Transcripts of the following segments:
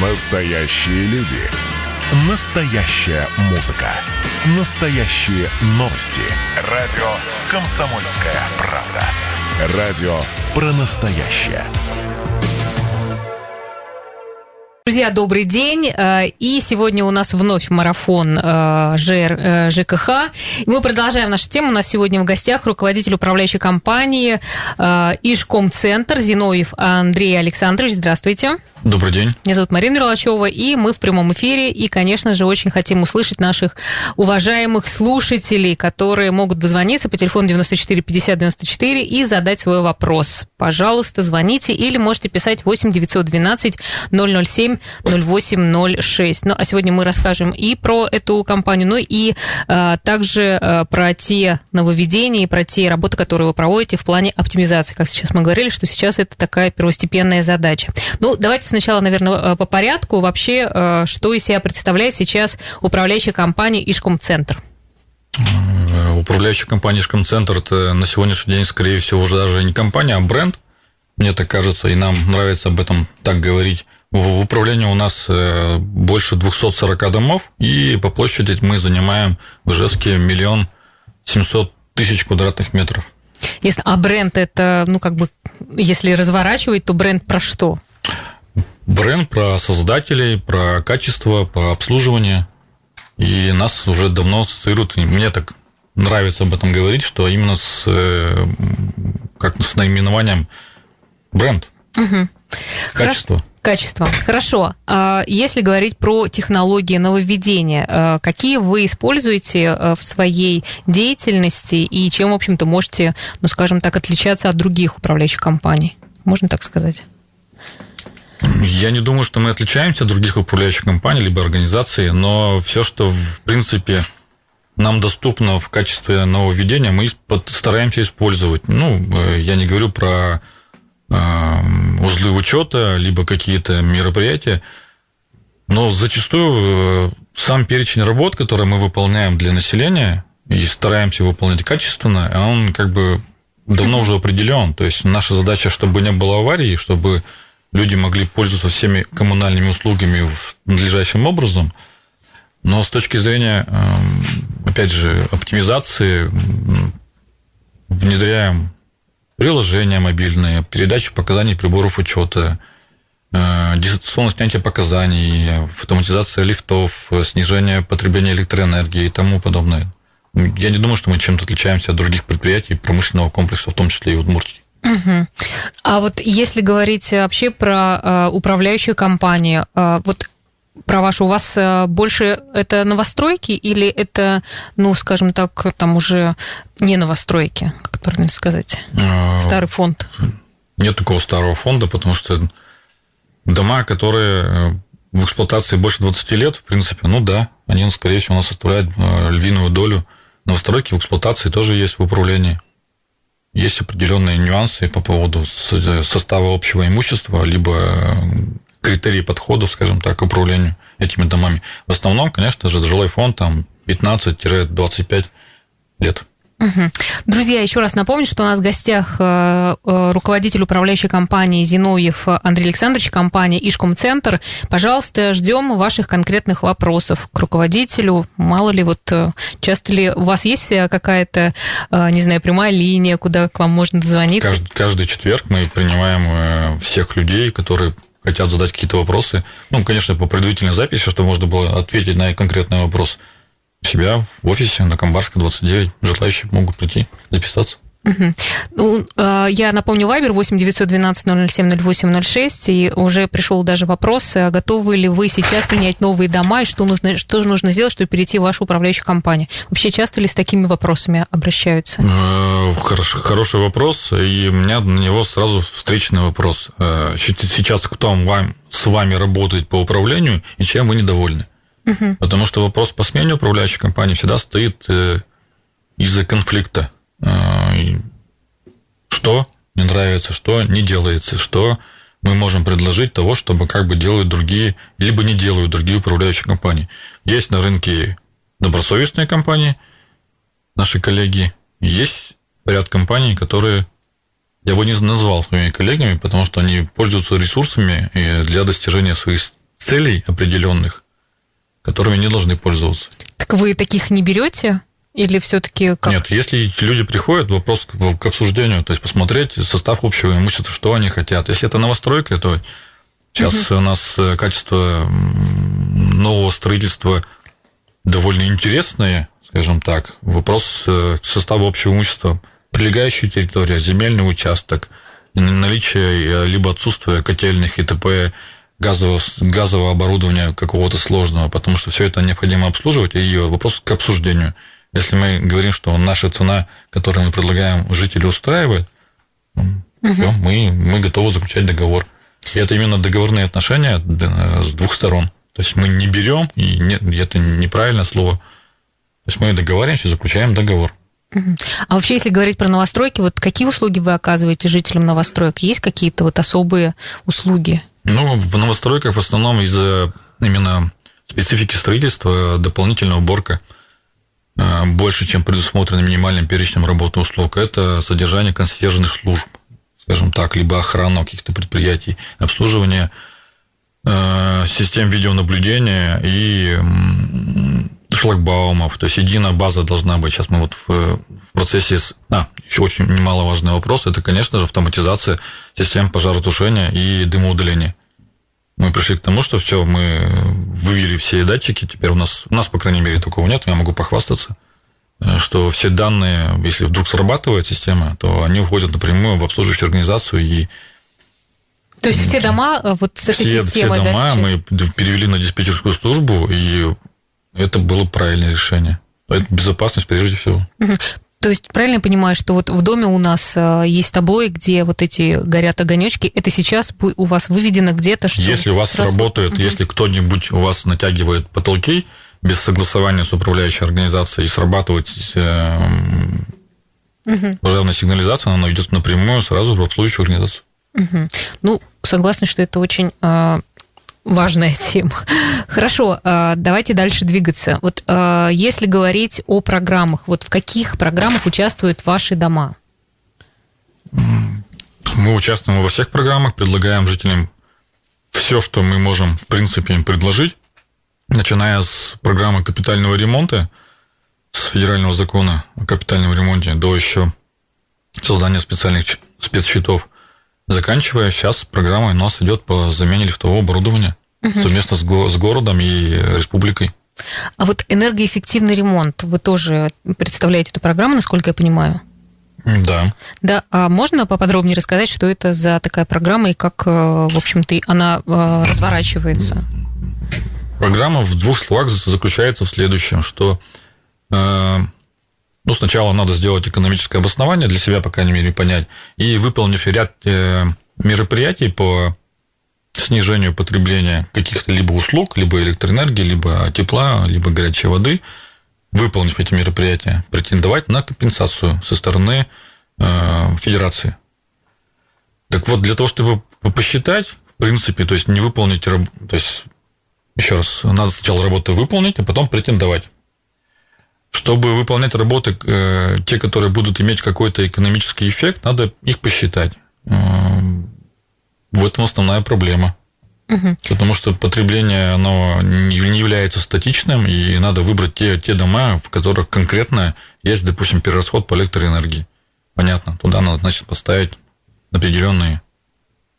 Настоящие люди. Настоящая музыка. Настоящие новости. Радио «Комсомольская правда». Радио про настоящее. Друзья, добрый день. Э, и сегодня у нас вновь марафон э, ЖР, э, ЖКХ. Мы продолжаем нашу тему. У нас сегодня в гостях руководитель управляющей компании Ишком-центр Зиновьев Андрей Александрович. Здравствуйте. Добрый день. Меня зовут Марина Мерлачева, и мы в прямом эфире. И, конечно же, очень хотим услышать наших уважаемых слушателей, которые могут дозвониться по телефону 94 50 94 и задать свой вопрос. Пожалуйста, звоните или можете писать 8 912 007 0806. Ну, а сегодня мы расскажем и про эту компанию, ну и а, также а, про те нововведения и про те работы, которые вы проводите в плане оптимизации. Как сейчас мы говорили, что сейчас это такая первостепенная задача. Ну, давайте сначала, наверное, э, по порядку. Вообще, э, что из себя представляет сейчас управляющая компания Ишком-центр? Э, управляющая компания Ишком-центр – это на сегодняшний день, скорее всего, уже даже не компания, а бренд. Мне так кажется, и нам нравится об этом так говорить. В управлении у нас больше 240 домов, и по площади мы занимаем в Ижевске миллион семьсот тысяч квадратных метров. Если, а бренд это, ну, как бы, если разворачивать, то бренд про что? Бренд, про создателей, про качество, про обслуживание. И нас уже давно ассоциируют, мне так нравится об этом говорить, что именно с, э, как с наименованием бренд. Угу. Качество. Хорошо. Качество. Хорошо. А если говорить про технологии нововведения, э, какие вы используете э, в своей деятельности и чем, в общем-то, можете, ну, скажем так, отличаться от других управляющих компаний? Можно так сказать? Я не думаю, что мы отличаемся от других управляющих компаний либо организаций, но все, что в принципе нам доступно в качестве нововведения, мы стараемся использовать. Ну, э, я не говорю про э, узлы учета, либо какие-то мероприятия, но зачастую э, сам перечень работ, который мы выполняем для населения и стараемся выполнять качественно, он как бы давно уже определен. То есть наша задача, чтобы не было аварий, чтобы люди могли пользоваться всеми коммунальными услугами надлежащим образом. Но с точки зрения, эм, опять же, оптимизации, внедряем приложения мобильные, передачу показаний приборов учета, э, дистанционное снятие показаний, автоматизация лифтов, снижение потребления электроэнергии и тому подобное. Я не думаю, что мы чем-то отличаемся от других предприятий промышленного комплекса, в том числе и Удмуртии. Угу. А вот если говорить вообще про э, управляющую компанию, э, вот про вашу, у вас э, больше это новостройки или это, ну, скажем так, там уже не новостройки, как правильно сказать? А, Старый фонд. Нет такого старого фонда, потому что дома, которые э, в эксплуатации больше 20 лет, в принципе, ну да, они, скорее всего, у нас составляют э, львиную долю. Новостройки в эксплуатации тоже есть в управлении есть определенные нюансы по поводу состава общего имущества, либо э, критерии подхода, скажем так, к управлению этими домами. В основном, конечно же, жилой фонд там 15-25 лет. Друзья, еще раз напомню, что у нас в гостях э, э, руководитель управляющей компании Зиновьев Андрей Александрович, компания Ишком-центр. Пожалуйста, ждем ваших конкретных вопросов к руководителю. Мало ли, вот э, часто ли у вас есть какая-то, не знаю, прямая линия, куда к вам можно дозвониться? Каждый, каждый четверг мы принимаем всех людей, которые хотят задать какие-то вопросы. Ну, конечно, по предварительной записи, чтобы можно было ответить на конкретный вопрос – себя в офисе на Камбарской 29. Желающие могут прийти, записаться. Угу. Ну, а, я напомню, Вайбер 8 912 007 08 06, и уже пришел даже вопрос, а готовы ли вы сейчас принять новые дома, и что нужно, что нужно сделать, чтобы перейти в вашу управляющую компанию? Вообще часто ли с такими вопросами обращаются? Э, хорош, хороший вопрос, и у меня на него сразу встречный вопрос. Э, сейчас кто вам, с вами работает по управлению, и чем вы недовольны? Угу. Потому что вопрос по смене управляющей компании всегда стоит э, из-за конфликта. А, что не нравится, что не делается, что мы можем предложить того, чтобы как бы делают другие, либо не делают другие управляющие компании. Есть на рынке добросовестные компании, наши коллеги, есть ряд компаний, которые я бы не назвал своими коллегами, потому что они пользуются ресурсами для достижения своих целей определенных, которыми не должны пользоваться. Так вы таких не берете? Или все-таки как? Нет, если люди приходят, вопрос к обсуждению, то есть посмотреть состав общего имущества, что они хотят. Если это новостройка, то сейчас угу. у нас э, качество нового строительства довольно интересное, скажем так. Вопрос э, к составу общего имущества, прилегающая территория, земельный участок, наличие либо отсутствие котельных и т.п., газового, газового оборудования какого-то сложного, потому что все это необходимо обслуживать, и вопрос к обсуждению – если мы говорим, что наша цена, которую мы предлагаем, жители устраивает, угу. все, мы, мы готовы заключать договор. И это именно договорные отношения с двух сторон. То есть мы не берем, и нет, это неправильное слово. То есть мы договариваемся, заключаем договор. А вообще, если говорить про новостройки, вот какие услуги вы оказываете жителям новостроек? Есть какие-то вот особые услуги? Ну, в новостройках в основном из-за именно специфики строительства дополнительная уборка – Э, больше, чем предусмотрено минимальным перечнем работы услуг, это содержание консьержных служб, скажем так, либо охрана каких-то предприятий, обслуживание э, систем видеонаблюдения и шлагбаумов, то есть единая база должна быть. Сейчас мы вот в процессе... А, еще очень немаловажный вопрос, это, конечно же, автоматизация систем пожаротушения и дымоудаления мы пришли к тому, что все, мы вывели все датчики, теперь у нас, у нас, по крайней мере, такого нет, я могу похвастаться, э, что все данные, если вдруг срабатывает система, то они уходят напрямую в обслуживающую организацию и то есть все дома э, вот с этой все, системой, все дома да, мы перевели на диспетчерскую службу, и это было правильное решение. Это безопасность прежде всего. То есть правильно я понимаю, что вот в доме у нас э, есть таблои, где вот эти горят огонечки, это сейчас у вас выведено где-то, что... Если у вас раз... работает, угу. если кто-нибудь у вас натягивает потолки без согласования с управляющей организацией и срабатывает угу. пожарная сигнализация, она идет напрямую сразу в обслуживающую организацию. Угу. Ну, согласна, что это очень а, важная тема. Хорошо, а, давайте дальше двигаться. Вот а, если говорить о программах, вот в каких программах участвуют ваши дома? Мы участвуем во всех программах, предлагаем жителям все, что мы можем, в принципе, им предложить, начиная с программы капитального ремонта, с федерального закона о капитальном ремонте до еще создания специальных спецсчетов – заканчивая сейчас программа у нас идет по замене лифтового оборудования угу. совместно с, го- с городом и республикой. А вот энергоэффективный ремонт, вы тоже представляете эту программу, насколько я понимаю? Да. Да, а можно поподробнее рассказать, что это за такая программа и как, э, в общем-то, она э, разворачивается? Программа в двух словах заключается в следующем, что э, ну, сначала надо сделать экономическое обоснование для себя, по крайней мере, понять, и выполнив ряд э, мероприятий по снижению потребления каких-то либо услуг, либо электроэнергии, либо тепла, либо горячей воды, выполнив эти мероприятия, претендовать на компенсацию со стороны э, федерации. Так вот, для того, чтобы посчитать, в принципе, то есть не выполнить, то есть, еще раз, надо сначала работу выполнить, а потом претендовать. Чтобы выполнять работы, э, те, которые будут иметь какой-то экономический эффект, надо их посчитать. Э, в этом основная проблема. Угу. Потому что потребление оно не является статичным, и надо выбрать те, те дома, в которых конкретно есть, допустим, перерасход по электроэнергии. Понятно, туда надо, значит, поставить определенные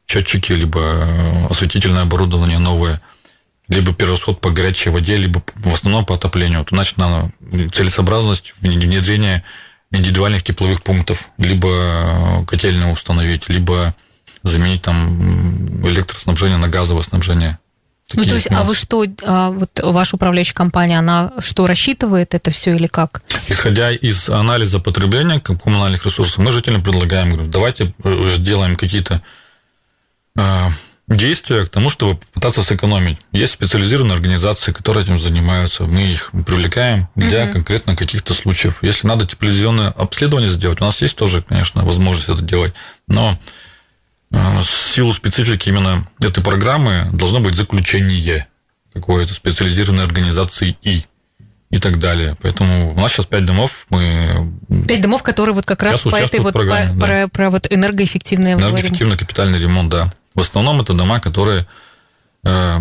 счетчики, либо э, осветительное оборудование новое – либо перерасход по горячей воде, либо в основном по отоплению. То значит, надо целесообразность внедрения индивидуальных тепловых пунктов, либо котельную установить, либо заменить там электроснабжение на газовое снабжение. Такие ну, то есть, нюансы. а вы что, а, вот ваша управляющая компания, она что, рассчитывает это все или как? Исходя из анализа потребления коммунальных ресурсов, мы жителям предлагаем, говорю, давайте э, сделаем какие-то а, действия к тому, чтобы попытаться сэкономить. Есть специализированные организации, которые этим занимаются. Мы их привлекаем для угу. конкретно каких-то случаев. Если надо тепловизионное обследование сделать, у нас есть тоже, конечно, возможность это делать. Но э, в силу специфики именно этой программы должно быть заключение какой-то специализированной организации и и так далее. Поэтому у нас сейчас пять домов. Мы пять домов, которые вот как раз по этой вот по, да. про, про вот энергоэффективное энергоэффективный капитальный ремонт, да. В основном это дома, которые э,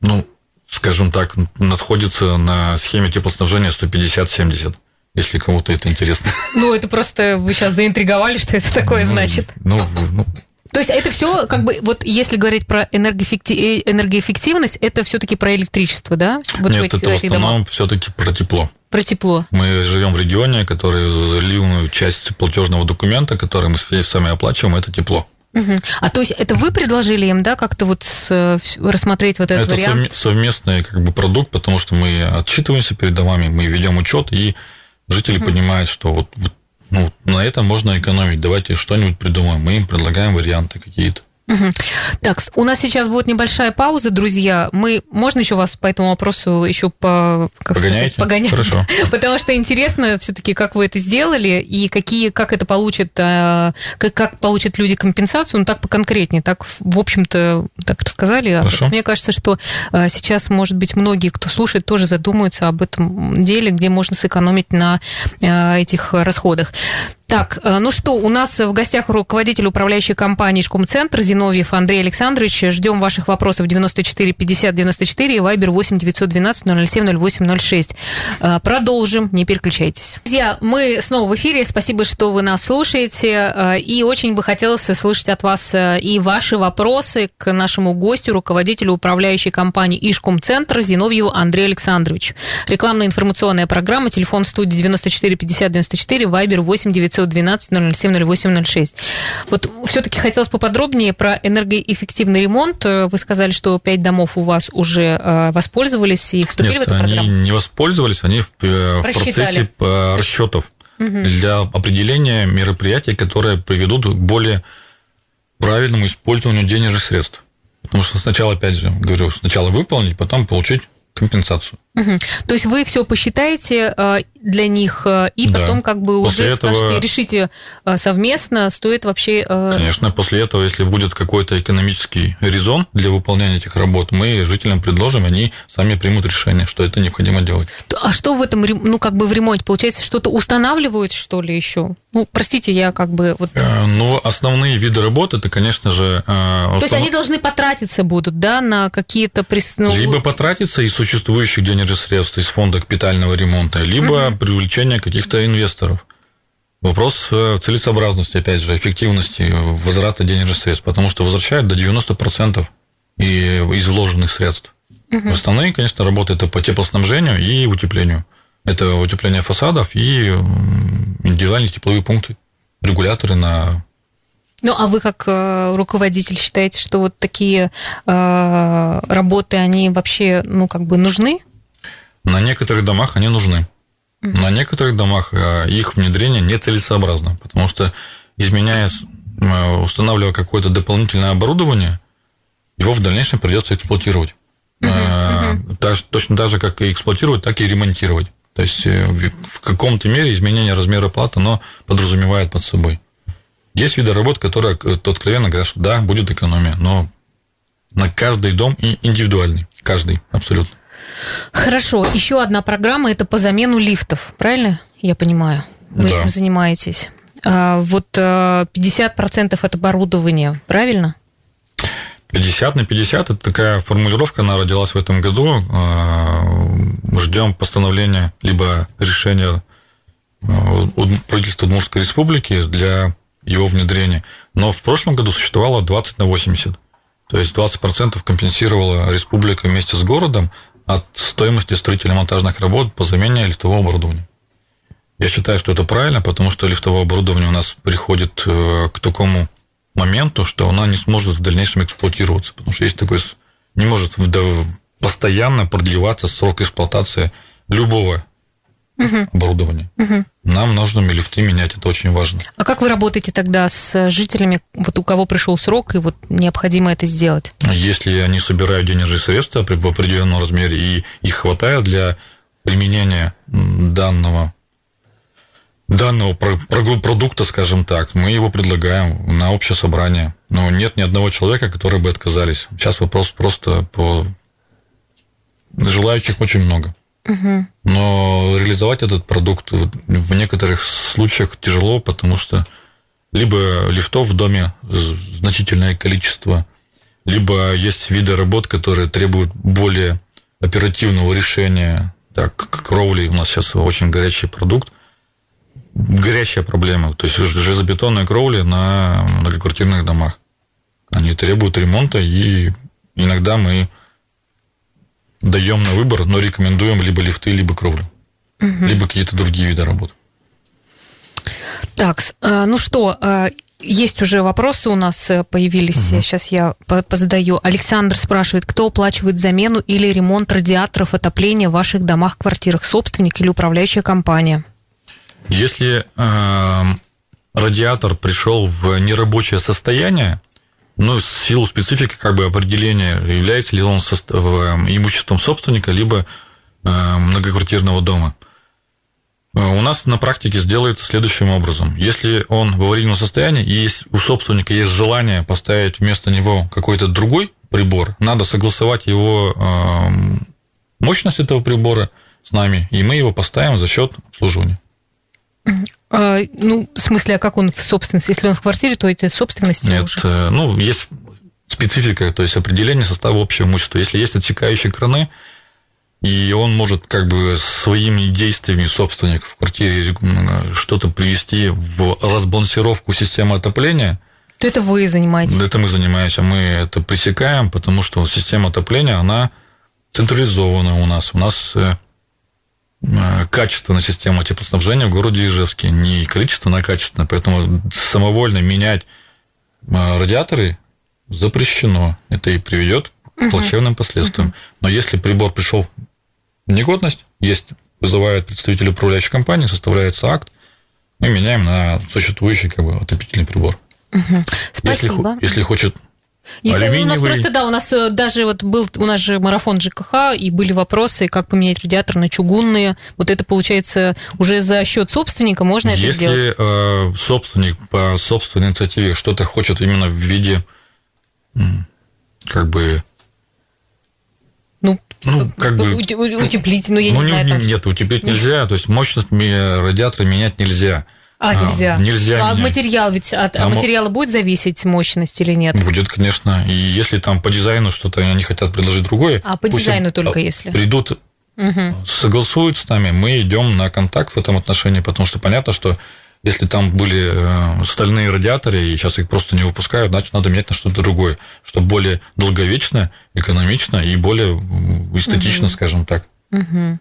Ну, скажем так, находится на схеме теплоснабжения 150-70 если кому-то это интересно. Ну, это просто вы сейчас заинтриговали, что это такое ну, значит. Ну, ну, то есть это все, как бы, вот если говорить про энергоэффектив... энергоэффективность, это все-таки про электричество, да? Вот Нет, это в основном все-таки про тепло. Про тепло. Мы живем в регионе, который заливную часть платежного документа, который мы сами оплачиваем, это тепло. Угу. А то есть это вы предложили им, да, как-то вот с, рассмотреть вот этот это вариант? Это совместный как бы продукт, потому что мы отчитываемся перед домами, мы ведем учет, и жители угу. понимают, что вот, вот ну, на этом можно экономить. Давайте что-нибудь придумаем. Мы им предлагаем варианты какие-то. Угу. Так, у нас сейчас будет небольшая пауза, друзья. Мы можно еще вас по этому вопросу еще по как Погоняете? Сказать, погонять? Хорошо. Потому что интересно все-таки, как вы это сделали и какие, как это получит, а, как, как получат люди компенсацию, ну так поконкретнее, так в общем-то так рассказали. Хорошо. Мне кажется, что а, сейчас, может быть, многие, кто слушает, тоже задумаются об этом деле, где можно сэкономить на а, этих расходах. Так, э, ну что, у нас в гостях руководитель управляющей компании «Шкомцентр» Зиновьев Андрей Александрович. Ждем ваших вопросов 94 50 94 и вайбер 8 912 007 08 06. Продолжим, не переключайтесь. Друзья, мы снова в эфире. Спасибо, что вы нас слушаете. Э, и очень бы хотелось слышать от вас э, и ваши вопросы к нашему гостю, руководителю управляющей компании «Ишкомцентр» Зиновьеву Андрею Александровичу. Рекламная информационная программа, телефон студии 94 50 94, вайбер 8 900 912 007 08 06. Вот все-таки хотелось поподробнее про энергоэффективный ремонт. Вы сказали, что пять домов у вас уже э, воспользовались и вступили Нет, в эту программу? они не воспользовались, они в, э, в процессе э, расчетов угу. для определения мероприятий, которые приведут к более правильному использованию денежных средств. Потому что сначала, опять же, говорю, сначала выполнить, потом получить компенсацию. Угу. То есть вы все посчитаете э, для них э, и да. потом как бы после уже этого... скажете, решите э, совместно, стоит вообще... Конечно, после этого, если будет какой-то экономический резон для выполнения этих работ, мы жителям предложим, они сами примут решение, что это необходимо делать. А что в этом, ну как бы в ремонте, получается, что-то устанавливают, что ли, еще? Ну, простите, я как бы... Вот... Ну, основные виды работ, это, конечно же... То установ... есть они должны потратиться будут, да, на какие-то... Ну... Либо потратиться из существующих денежных же средств из фонда капитального ремонта, либо угу. привлечение каких-то инвесторов. Вопрос э, целесообразности, опять же, эффективности возврата денежных средств, потому что возвращают до 90% из вложенных средств. Угу. Основные, конечно, работы это по теплоснабжению и утеплению. Это утепление фасадов и индивидуальные тепловые пункты, регуляторы на ну, а вы как э, руководитель считаете, что вот такие э, работы, они вообще, ну, как бы нужны? На некоторых домах они нужны. На некоторых домах э, их внедрение нецелесообразно, потому что изменяя, э, устанавливая какое-то дополнительное оборудование, его в дальнейшем придется эксплуатировать. Uh-huh, uh-huh. точно так же, как и эксплуатировать, так и ремонтировать. То есть в каком-то мере изменение размера платы, оно подразумевает под собой. Есть виды работ, которые откровенно говорят, что да, будет экономия, но на каждый дом индивидуальный, каждый, абсолютно. Хорошо. Еще одна программа – это по замену лифтов, правильно я понимаю? Вы да. этим занимаетесь. А, вот 50% э, от оборудования, правильно? 50 на 50 – это такая формулировка, она родилась в этом году. А, ждем постановления либо решения э, правительства Удмуртской республики для его внедрения. Но в прошлом году существовало 20 на 80. То есть 20% компенсировала республика вместе с городом, от стоимости строительно-монтажных работ по замене лифтового оборудования. Я считаю, что это правильно, потому что лифтовое оборудование у нас приходит э, к такому моменту, что оно не сможет в дальнейшем эксплуатироваться, потому что есть такой не может постоянно продлеваться срок эксплуатации любого угу. оборудования. Угу. Нам нужно лифты менять, это очень важно. А как вы работаете тогда с жителями, вот у кого пришел срок, и вот необходимо это сделать? Если они собирают денежные средства в определенном размере, и их хватает для применения данного данного продукта, скажем так, мы его предлагаем на общее собрание. Но нет ни одного человека, который бы отказались. Сейчас вопрос просто по... Желающих очень много. Но реализовать этот продукт в некоторых случаях тяжело, потому что либо лифтов в доме значительное количество, либо есть виды работ, которые требуют более оперативного решения. Так, кровли у нас сейчас очень горячий продукт, горячая проблема. То есть железобетонные кровли на многоквартирных домах. Они требуют ремонта, и иногда мы даем на выбор, но рекомендуем либо лифты, либо кровлю, угу. либо какие-то другие виды работ. Так, э, ну что, э, есть уже вопросы у нас э, появились. Угу. Сейчас я позадаю. Александр спрашивает, кто оплачивает замену или ремонт радиаторов отопления в ваших домах, квартирах, собственник или управляющая компания? Если э, радиатор пришел в нерабочее состояние, ну, в силу специфики как бы определения, является ли он состав, имуществом собственника, либо э, многоквартирного дома. Э, у нас на практике сделается следующим образом. Если он в аварийном состоянии, и есть, у собственника есть желание поставить вместо него какой-то другой прибор, надо согласовать его э, мощность этого прибора с нами, и мы его поставим за счет обслуживания. А, ну, в смысле, а как он в собственности? Если он в квартире, то это собственность Нет, уже? Э, ну, есть специфика, то есть определение состава общего имущества. Если есть отсекающие краны, и он может как бы своими действиями собственник в квартире что-то привести в разбалансировку системы отопления, то это вы занимаетесь? Это мы занимаемся, мы это пресекаем, потому что система отопления, она централизована у нас. У нас качественная система теплоснабжения в городе Ижевске. Не количественно, а качественно. Поэтому самовольно менять радиаторы запрещено. Это и приведет к плачевным последствиям. Но если прибор пришел в негодность, есть, вызывают представители управляющей компании, составляется акт, мы меняем на существующий как бы, отопительный прибор. Угу. Спасибо. Если, если хочет если у нас просто, да, у нас э, даже вот был, у нас же марафон ЖКХ, и были вопросы, как поменять радиатор на чугунные. Вот это, получается, уже за счет собственника можно это Если сделать? Если э, собственник по собственной инициативе что-то хочет именно в виде, как бы, ну, ну, как бы... Утеплить, ну, я ну, не знаю. Там... Нет, утеплить нельзя, то есть мощность радиатора менять нельзя. А, нельзя. А, нельзя. А материал ведь от а материала будет зависеть мощность или нет? Будет, конечно. И если там по дизайну что-то они хотят предложить другое. А по дизайну только если. Придут, угу. согласуют с нами, мы идем на контакт в этом отношении, потому что понятно, что если там были э, стальные радиаторы, и сейчас их просто не выпускают, значит, надо менять на что-то другое, что более долговечно, экономично и более эстетично, угу. скажем так. Угу.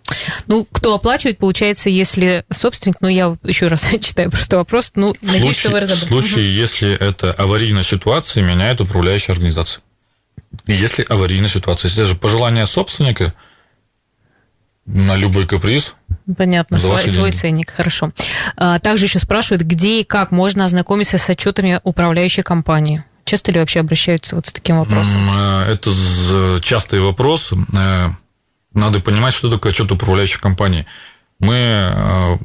Ну, кто оплачивает, получается, если собственник, ну, я еще раз читаю просто вопрос, ну, в надеюсь, случае, что вы разобрались. В случае, угу. если это аварийная ситуация, меняет управляющая организация. Если аварийная ситуация, если же пожелание собственника на любой каприз. Понятно, свой, свой ценник, хорошо. А, также еще спрашивают, где и как можно ознакомиться с отчетами управляющей компании. Часто ли вообще обращаются вот с таким вопросом? Э, это частый вопрос. Надо понимать, что такое отчет управляющей компании. Мы э,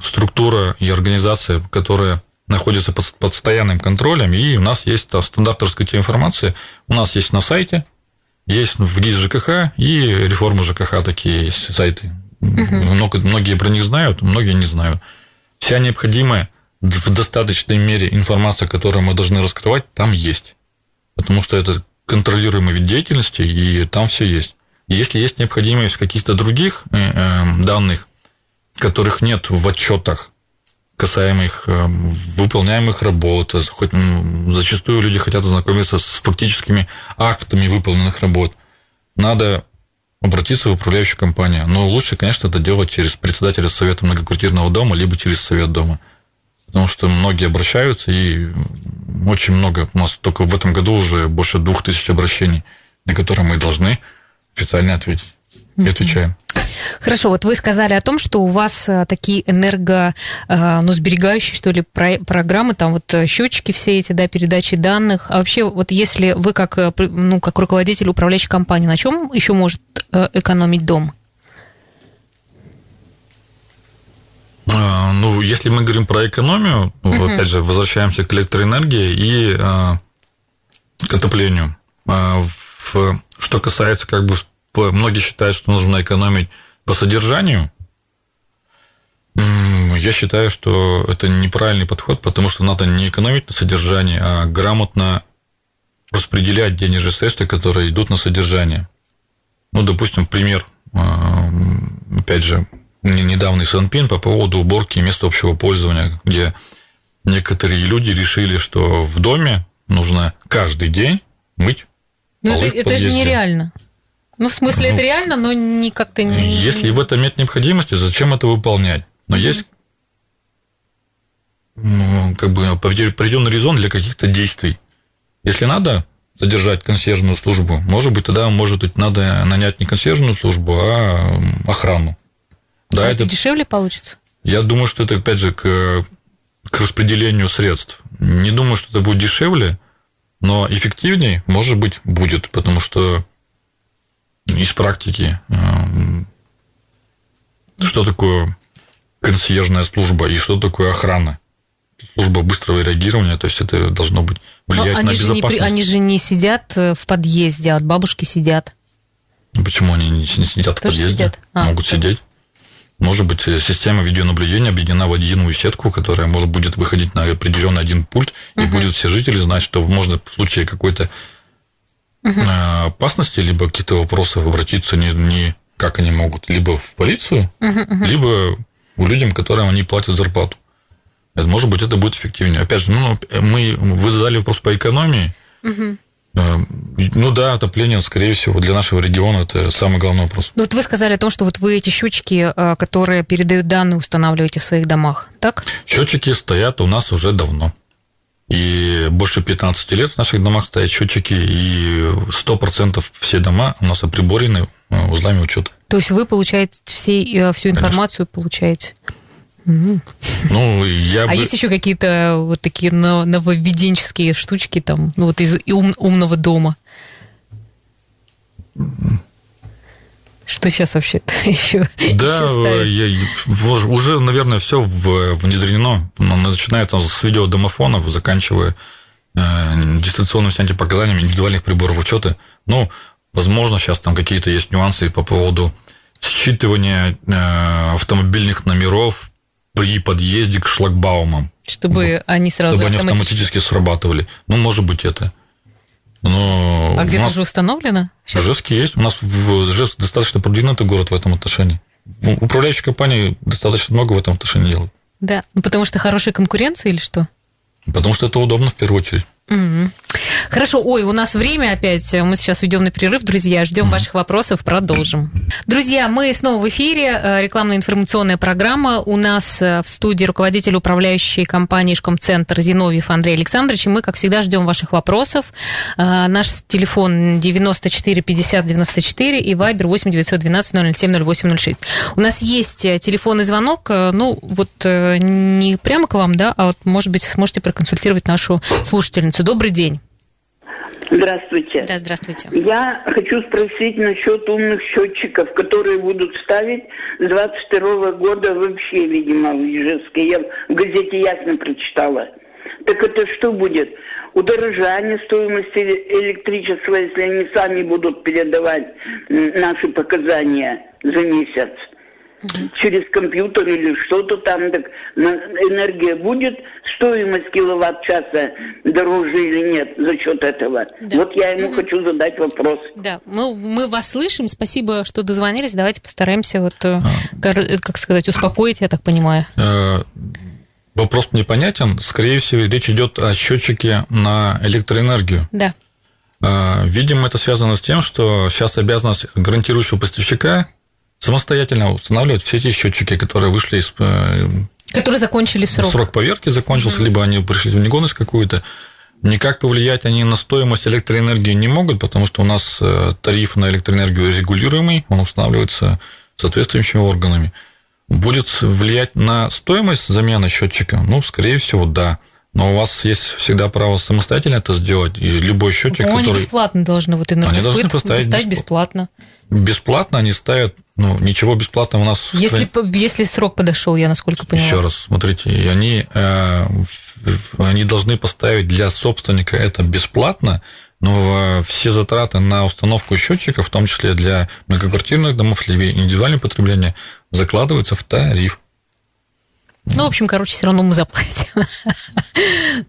структура и организация, которая находится под постоянным контролем, и у нас есть стандарт раскрытия информации, у нас есть на сайте, есть в ГИС ЖКХ и реформа ЖКХ такие есть сайты. Угу. Многие про них знают, многие не знают. Вся необходимая в достаточной мере информация, которую мы должны раскрывать, там есть. Потому что это контролируемый вид деятельности, и там все есть. Если есть необходимость каких-то других э, э, данных, которых нет в отчетах, касаемых э, выполняемых работ, хоть зачастую люди хотят ознакомиться с фактическими актами выполненных работ, надо обратиться в управляющую компанию. Но лучше, конечно, это делать через председателя совета многоквартирного дома, либо через совет дома. Потому что многие обращаются, и очень много. У нас только в этом году уже больше двух тысяч обращений, на которые мы должны официально ответить. И отвечаем. Хорошо, вот вы сказали о том, что у вас э, такие энерго, э, ну, сберегающие, что ли, программы, там вот э, счетчики все эти, да, передачи данных. А вообще, вот если вы как, ну, как руководитель управляющей компании, на чем еще может экономить дом? А, ну, если мы говорим про экономию, ну, опять же, возвращаемся к электроэнергии и к отоплению. А, в что касается, как бы, многие считают, что нужно экономить по содержанию. Я считаю, что это неправильный подход, потому что надо не экономить на содержании, а грамотно распределять денежные средства, которые идут на содержание. Ну, допустим, пример, а, опять же, недавний Санпин по поводу уборки места общего пользования, где некоторые люди решили, что в доме нужно каждый день мыть Ну, это, это же нереально. Ну, в смысле, ну, это реально, но не как-то не... Если в этом нет необходимости, зачем это выполнять? Но mm-hmm. есть ну, как бы определенный резон для каких-то действий. Если надо задержать консьержную службу, может быть, тогда, может быть, надо нанять не консьержную службу, а охрану. Да, а это, это дешевле получится? Я думаю, что это, опять же, к, к распределению средств. Не думаю, что это будет дешевле, но эффективнее, может быть, будет, потому что из практики эм, что такое консьержная служба и что такое охрана служба быстрого реагирования, то есть это должно быть влиять они на безопасность. Не, они же не сидят э, в подъезде, а от бабушки сидят. Почему они не сидят Тоже в подъезде? Сидят? А, Могут так. сидеть. Может быть, э, система видеонаблюдения объединена в единую сетку, которая может будет выходить на определенный один пульт, угу. и будет все жители знать, что можно в случае какой-то угу. опасности, либо каких-то вопросов обратиться не, не как они могут, либо в полицию, угу, угу. либо у людям, которым они платят зарплату. Может быть, это будет эффективнее. Опять же, ну, мы, вы задали вопрос по экономии. Угу. Ну да, отопление, скорее всего, для нашего региона это самый главный вопрос. Ну вот вы сказали о том, что вот вы эти счетчики, э, которые передают данные, устанавливаете в своих домах, так? Счетчики стоят у нас уже давно. И больше 15 лет в наших домах стоят счетчики, и 100% все дома у нас оприборены э, узлами учета. То есть вы получаете все, всю информацию, Конечно. получаете? Ну, я а бы... есть еще какие-то вот такие нововведенческие штучки там, ну, вот из ум, умного дома? Что сейчас вообще еще? Да, я, уже, наверное, все внедрено, начиная там с видеодомофонов, заканчивая э, дистанционными снятием показаниями индивидуальных приборов учета. Ну, возможно, сейчас там какие-то есть нюансы по поводу считывания э, автомобильных номеров при подъезде к шлагбаумам. Чтобы они сразу Чтобы автоматически... они автоматически срабатывали. Ну, может быть, это. Но а где-то же установлено? Сейчас? Жест есть. У нас в Жест достаточно продвинутый город в этом отношении. Управляющие компании достаточно много в этом отношении делают. Да, ну потому что хорошая конкуренция или что? Потому что это удобно в первую очередь. Угу. Хорошо, ой, у нас время опять. Мы сейчас уйдем на перерыв, друзья. Ждем угу. ваших вопросов, продолжим. Друзья, мы снова в эфире. Э, рекламно-информационная программа. У нас э, в студии руководитель управляющей компании Шкомцентр Зиновьев Андрей Александрович. И мы, как всегда, ждем ваших вопросов. Э, наш телефон 94 50 94 и Вайбер 8 912 007 0806. У нас есть телефонный звонок. Ну, вот не прямо к вам, да, а вот, может быть, сможете проконсультировать нашу слушательницу пятницу. Добрый день. Здравствуйте. Да, здравствуйте. Я хочу спросить насчет умных счетчиков, которые будут ставить с 22 года вообще, видимо, в Ижевске. Я в газете ясно прочитала. Так это что будет? Удорожание стоимости электричества, если они сами будут передавать наши показания за месяц? Угу. через компьютер или что-то там, так энергия будет, стоимость киловатт-часа дороже или нет за счет этого. Да. Вот я ему угу. хочу задать вопрос. Да, мы, мы вас слышим, спасибо, что дозвонились, давайте постараемся вот, э, а. как сказать, успокоить, я так понимаю. Э, вопрос непонятен. Скорее всего, речь идет о счетчике на электроэнергию. Да. Э, видимо, это связано с тем, что сейчас обязанность гарантирующего поставщика самостоятельно устанавливать все эти счетчики, которые вышли из... Э, которые закончили срок. Срок поверки закончился, mm-hmm. либо они пришли в негодность какую-то. Никак повлиять они на стоимость электроэнергии не могут, потому что у нас э, тариф на электроэнергию регулируемый, он устанавливается соответствующими органами. Будет влиять на стоимость замены счетчика? Ну, скорее всего, да. Но у вас есть всегда право самостоятельно это сделать, и любой счетчик, ну, который... Они бесплатно должны, вот энергоспыт, они должны поставить, поставить бесплатно. Бесплатно они ставят, ну, ничего бесплатного у нас... Если, стране... если срок подошел, я насколько понимаю. Еще раз, смотрите, они, э, они должны поставить для собственника это бесплатно, но все затраты на установку счетчиков, в том числе для многоквартирных домов, или индивидуального потребления, закладываются в тариф. Ну, в общем, короче, все равно мы заплатим.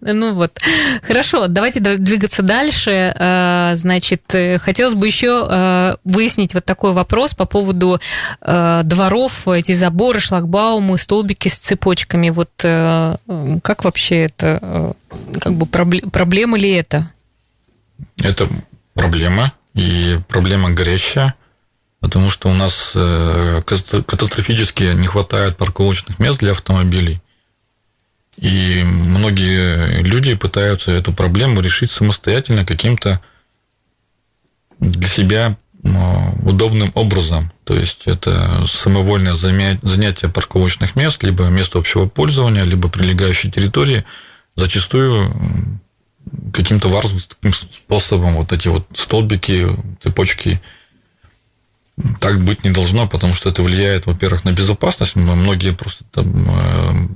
Ну вот. Хорошо, давайте двигаться дальше. А, значит, э, хотелось бы еще э, выяснить вот такой вопрос по поводу э, дворов, эти заборы, шлагбаумы, столбики с цепочками. Вот как вообще это, как бы проблема ли это? Это проблема, и проблема горящая, потому что у нас катастрофически не хватает парковочных мест для автомобилей. И многие люди пытаются эту проблему решить самостоятельно каким-то для себя удобным образом. То есть это самовольное занятие парковочных мест, либо место общего пользования, либо прилегающей территории, зачастую каким-то варварским способом вот эти вот столбики, цепочки так быть не должно, потому что это влияет, во-первых, на безопасность. Многие просто там э,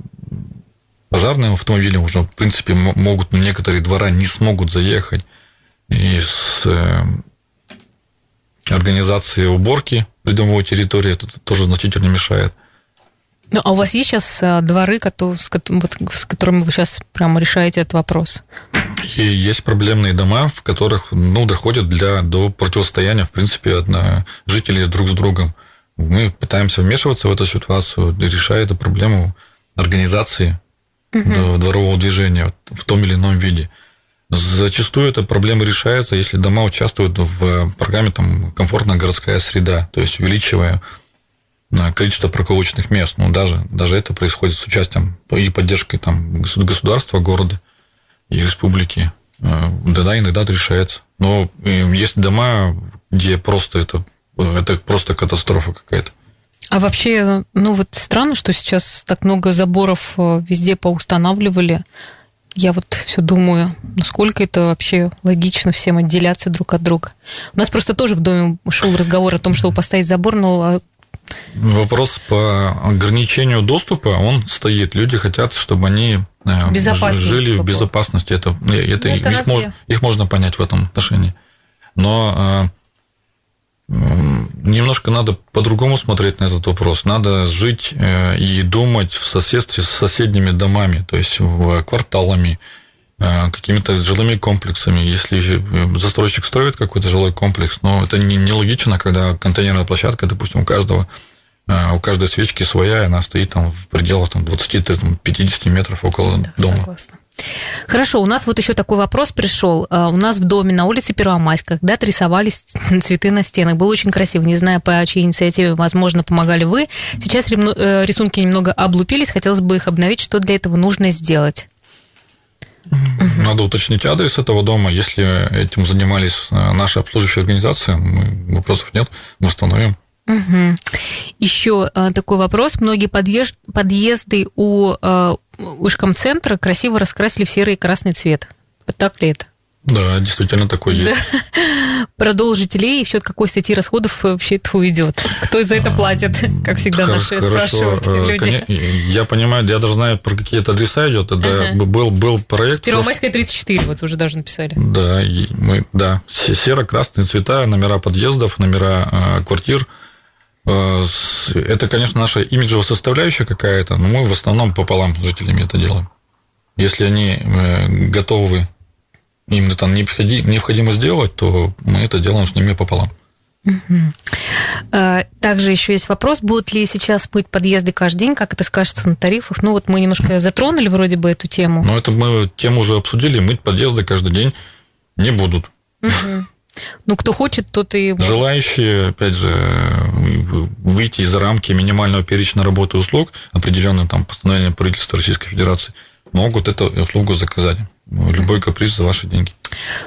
пожарным автомобилем уже, в принципе, могут некоторые двора не смогут заехать. И с э, организацией уборки придомовой территории это тоже значительно мешает. Ну, а у вас есть сейчас э, дворы, с которыми вы сейчас прямо решаете этот вопрос? И есть проблемные дома, в которых ну, доходят для, до противостояния, в принципе, одна, жителей друг с другом. Мы пытаемся вмешиваться в эту ситуацию, решая эту проблему организации угу. дворового движения в том или ином виде. Зачастую эта проблема решается, если дома участвуют в программе там, «Комфортная городская среда», то есть увеличивая э, количество парковочных мест. Ну, даже, даже это происходит с участием и поддержкой там, государства, города и республики. Э, да, иногда это решается. Но э, есть дома, где просто это, это просто катастрофа какая-то. А вообще, ну вот странно, что сейчас так много заборов э, везде поустанавливали. Я вот все думаю, насколько это вообще логично всем отделяться друг от друга. У нас просто тоже в доме шел разговор о том, чтобы поставить забор, но а Вопрос по ограничению доступа, он стоит. Люди хотят, чтобы они э, жили в безопасности. Это, это, ну, это их, мож, их можно понять в этом отношении. Но э, немножко надо по-другому смотреть на этот вопрос. Надо жить э, и думать в соседстве с соседними домами, то есть в кварталами, э, какими-то жилыми комплексами. Если э, застройщик строит какой-то жилой комплекс, но это нелогично, когда контейнерная площадка, допустим, у каждого у каждой свечки своя, и она стоит там в пределах там, 20-50 метров около да, дома. Согласна. Хорошо, у нас вот еще такой вопрос пришел. У нас в доме на улице Первомайска когда-то рисовались цветы на стенах. Было очень красиво. Не знаю, по чьей инициативе, возможно, помогали вы. Сейчас э, рисунки немного облупились. Хотелось бы их обновить. Что для этого нужно сделать? Надо уточнить адрес этого дома. Если этим занимались э, наши обслуживающие организации, вопросов нет, мы установим. Угу. Еще а, такой вопрос. Многие подъезд, подъезды у а, Ушком-центра красиво раскрасили в серый и красный цвет. Вот так ли это? Да, действительно такой есть. Продолжите ли и в счет какой статьи расходов вообще это уйдет? Кто за это платит, как всегда наши спрашивают э, люди? Я понимаю, я даже знаю, про какие это адреса идет. Это был, был проект. Первомайская 34, вот уже даже написали. Да, мы, да. Серо-красные цвета, номера подъездов, номера э, квартир – Э, это, конечно, наша имиджевая составляющая какая-то, но мы в основном пополам с жителями это делаем. Если они э, готовы, им это необходимо сделать, то мы это делаем с ними пополам. Э, также еще есть вопрос, будут ли сейчас мыть подъезды каждый день, как это скажется на тарифах? Ну вот мы немножко затронули вроде бы эту тему. Ну это мы тему уже обсудили, мыть подъезды каждый день не будут. Угу. Ну, кто хочет, тот и может. Желающие, опять же, выйти из рамки минимального перечня работы услуг, определенным там постановлением правительства Российской Федерации, могут эту услугу заказать. Любой каприз за ваши деньги.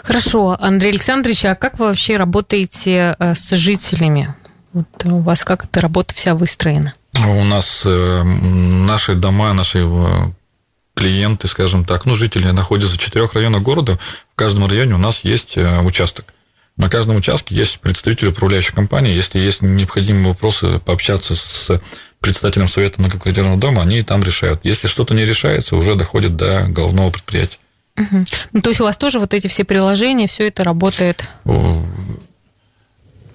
Хорошо. Андрей Александрович, а как вы вообще работаете э, с жителями? Вот у вас как эта работа вся выстроена? У нас э, наши дома, наши э, клиенты, скажем так, ну, жители находятся в четырех районах города. В каждом районе у нас есть участок. На каждом участке есть представитель управляющей компании. Если есть необходимые вопросы, пообщаться с председателем совета многоквартирного дома, они там решают. Если что-то не решается, уже доходит до головного предприятия. Угу. Ну, то есть у вас тоже вот эти все приложения, все это работает?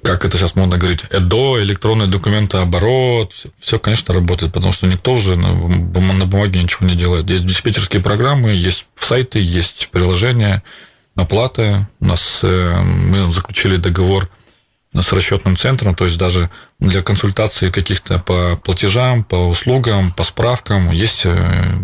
как это сейчас модно говорить, ЭДО, электронный документооборот, все, конечно, работает, потому что никто уже на бумаге ничего не делает. Есть диспетчерские программы, есть сайты, есть приложения, оплата. У нас э, мы заключили договор с расчетным центром, то есть даже для консультации каких-то по платежам, по услугам, по справкам есть э,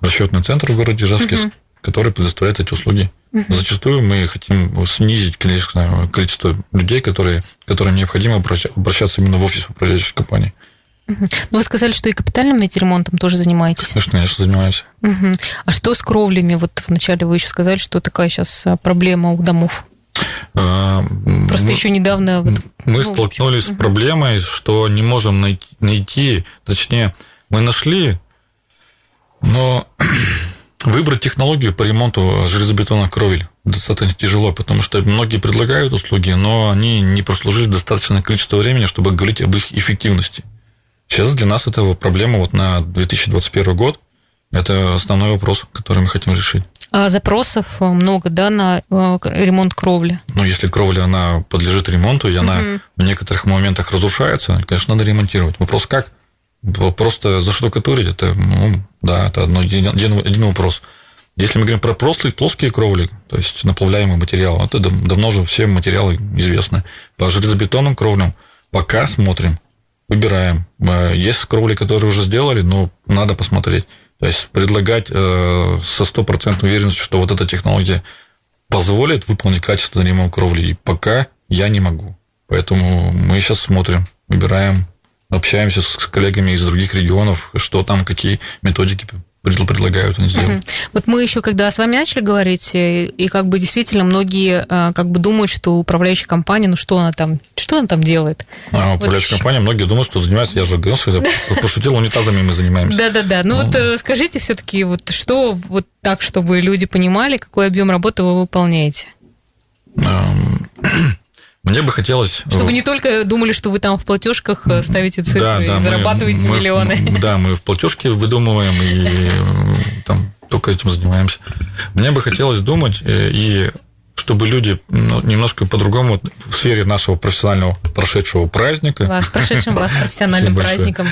расчетный центр в городе Ижевске, угу. Который предоставляет эти услуги. Угу. Зачастую мы хотим снизить количество, количество людей, которые, которым необходимо обращаться именно в офис управляющей компании. Угу. вы сказали, что и капитальным ремонтом тоже занимаетесь? Конечно, конечно, занимаемся. Угу. А что с кровлями? Вот вначале вы еще сказали, что такая сейчас а, проблема у домов. А, Просто мы, еще недавно... Мы ну, столкнулись с проблемой, что не можем найти, найти, точнее, мы нашли, но выбрать технологию по ремонту железобетонных кровель достаточно тяжело, потому что многие предлагают услуги, но они не прослужили достаточное количество времени, чтобы говорить об их эффективности. Сейчас для нас это проблема вот на 2021 год. Это основной вопрос, который мы хотим решить. А запросов много, да, на э, ремонт кровли? Ну, если кровля, она подлежит ремонту, и она угу. в некоторых моментах разрушается, конечно, надо ремонтировать. Вопрос как? Просто заштукатурить, это, ну, да, это одно, один, один вопрос. Если мы говорим про плоские, плоские кровли, то есть наплавляемый материал, это давно же все материалы известны. По железобетонным кровлям пока смотрим, выбираем. Э, есть кровли, которые уже сделали, но надо посмотреть. То есть предлагать э, со стопроцентной уверенностью, что вот эта технология позволит выполнить качественный ремонт кровли, и пока я не могу. Поэтому мы сейчас смотрим, выбираем, общаемся с коллегами из других регионов, что там, какие методики предлагают они сделать. Угу. Вот мы еще, когда с вами начали говорить, э, и как бы действительно многие э, как бы думают, что управляющая компания, ну что она там, что она там делает? А, управляющая вот. компания, многие думают, что занимается, я же говорил, что я пошутил, унитазами мы занимаемся. Да-да-да, ну, ну вот э, скажите все таки вот что вот так, чтобы люди понимали, какой объем работы вы выполняете? Мне бы хотелось... Чтобы не только думали, что вы там в платежках э, ставите цифры да, да, и зарабатываете мы, миллионы. Мы, да, мы в платежке выдумываем и э, там только этим занимаемся. Мне бы хотелось думать э, и чтобы люди ну, немножко по-другому в сфере нашего профессионального прошедшего праздника. Вас, прошедшим вас профессиональным праздником.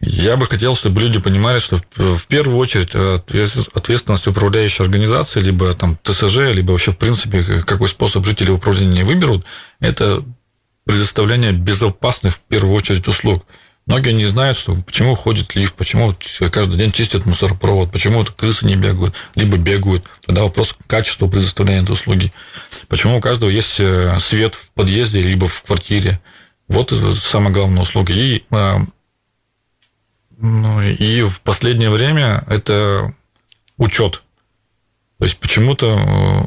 Я бы хотел, чтобы люди понимали, что в первую очередь ответственность управляющей организации, либо там ТСЖ, либо вообще в принципе какой способ жители управления выберут, это предоставление безопасных в первую очередь услуг. Многие не знают, что почему ходит лифт, почему каждый день чистят мусоропровод, почему крысы не бегают, либо бегают. Тогда вопрос качества предоставления этой услуги. Почему у каждого есть э, свет в подъезде, либо в квартире. Вот самая главная услуга. И, э, ну, и в последнее время это учет. То есть почему-то, э,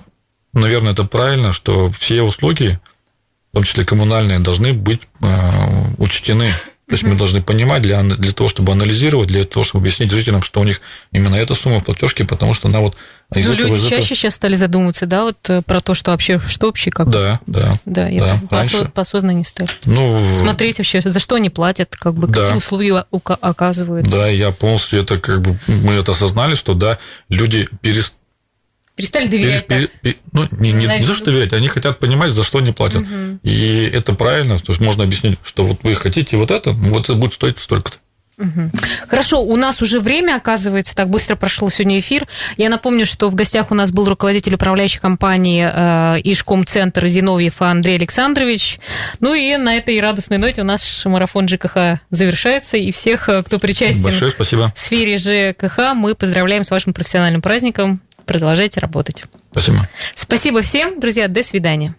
наверное, это правильно, что все услуги, в том числе коммунальные, должны быть учтены то есть мы должны понимать для, для того, чтобы анализировать, для того, чтобы объяснить жителям, что у них именно эта сумма в платежке, потому что она вот из ну, этого, люди из чаще этого... сейчас стали задумываться, да, вот э, про то, что вообще, что вообще как Да, да. Да, да по, по осознаннее стали. Ну, Смотреть вообще, за что они платят, как бы, да. какие условия оказывают. Да, я полностью это как бы, мы это осознали, что, да, люди перестали Перестали доверять. Пере, пере, ну, не, не, не за что доверять, они хотят понимать, за что они платят. Угу. И это правильно. То есть можно объяснить, что вот вы хотите вот это, вот это будет стоить столько-то. Хорошо, у нас уже время, оказывается, так быстро прошел сегодня эфир. Я напомню, что в гостях у нас был руководитель управляющей компании э, Ишком-центр Зиновьев Андрей Александрович. Ну и на этой радостной ноте у нас марафон ЖКХ завершается. И всех, э, кто причастен Большое спасибо. в сфере ЖКХ, мы поздравляем с вашим профессиональным праздником продолжайте работать. Спасибо. Спасибо всем, друзья. До свидания.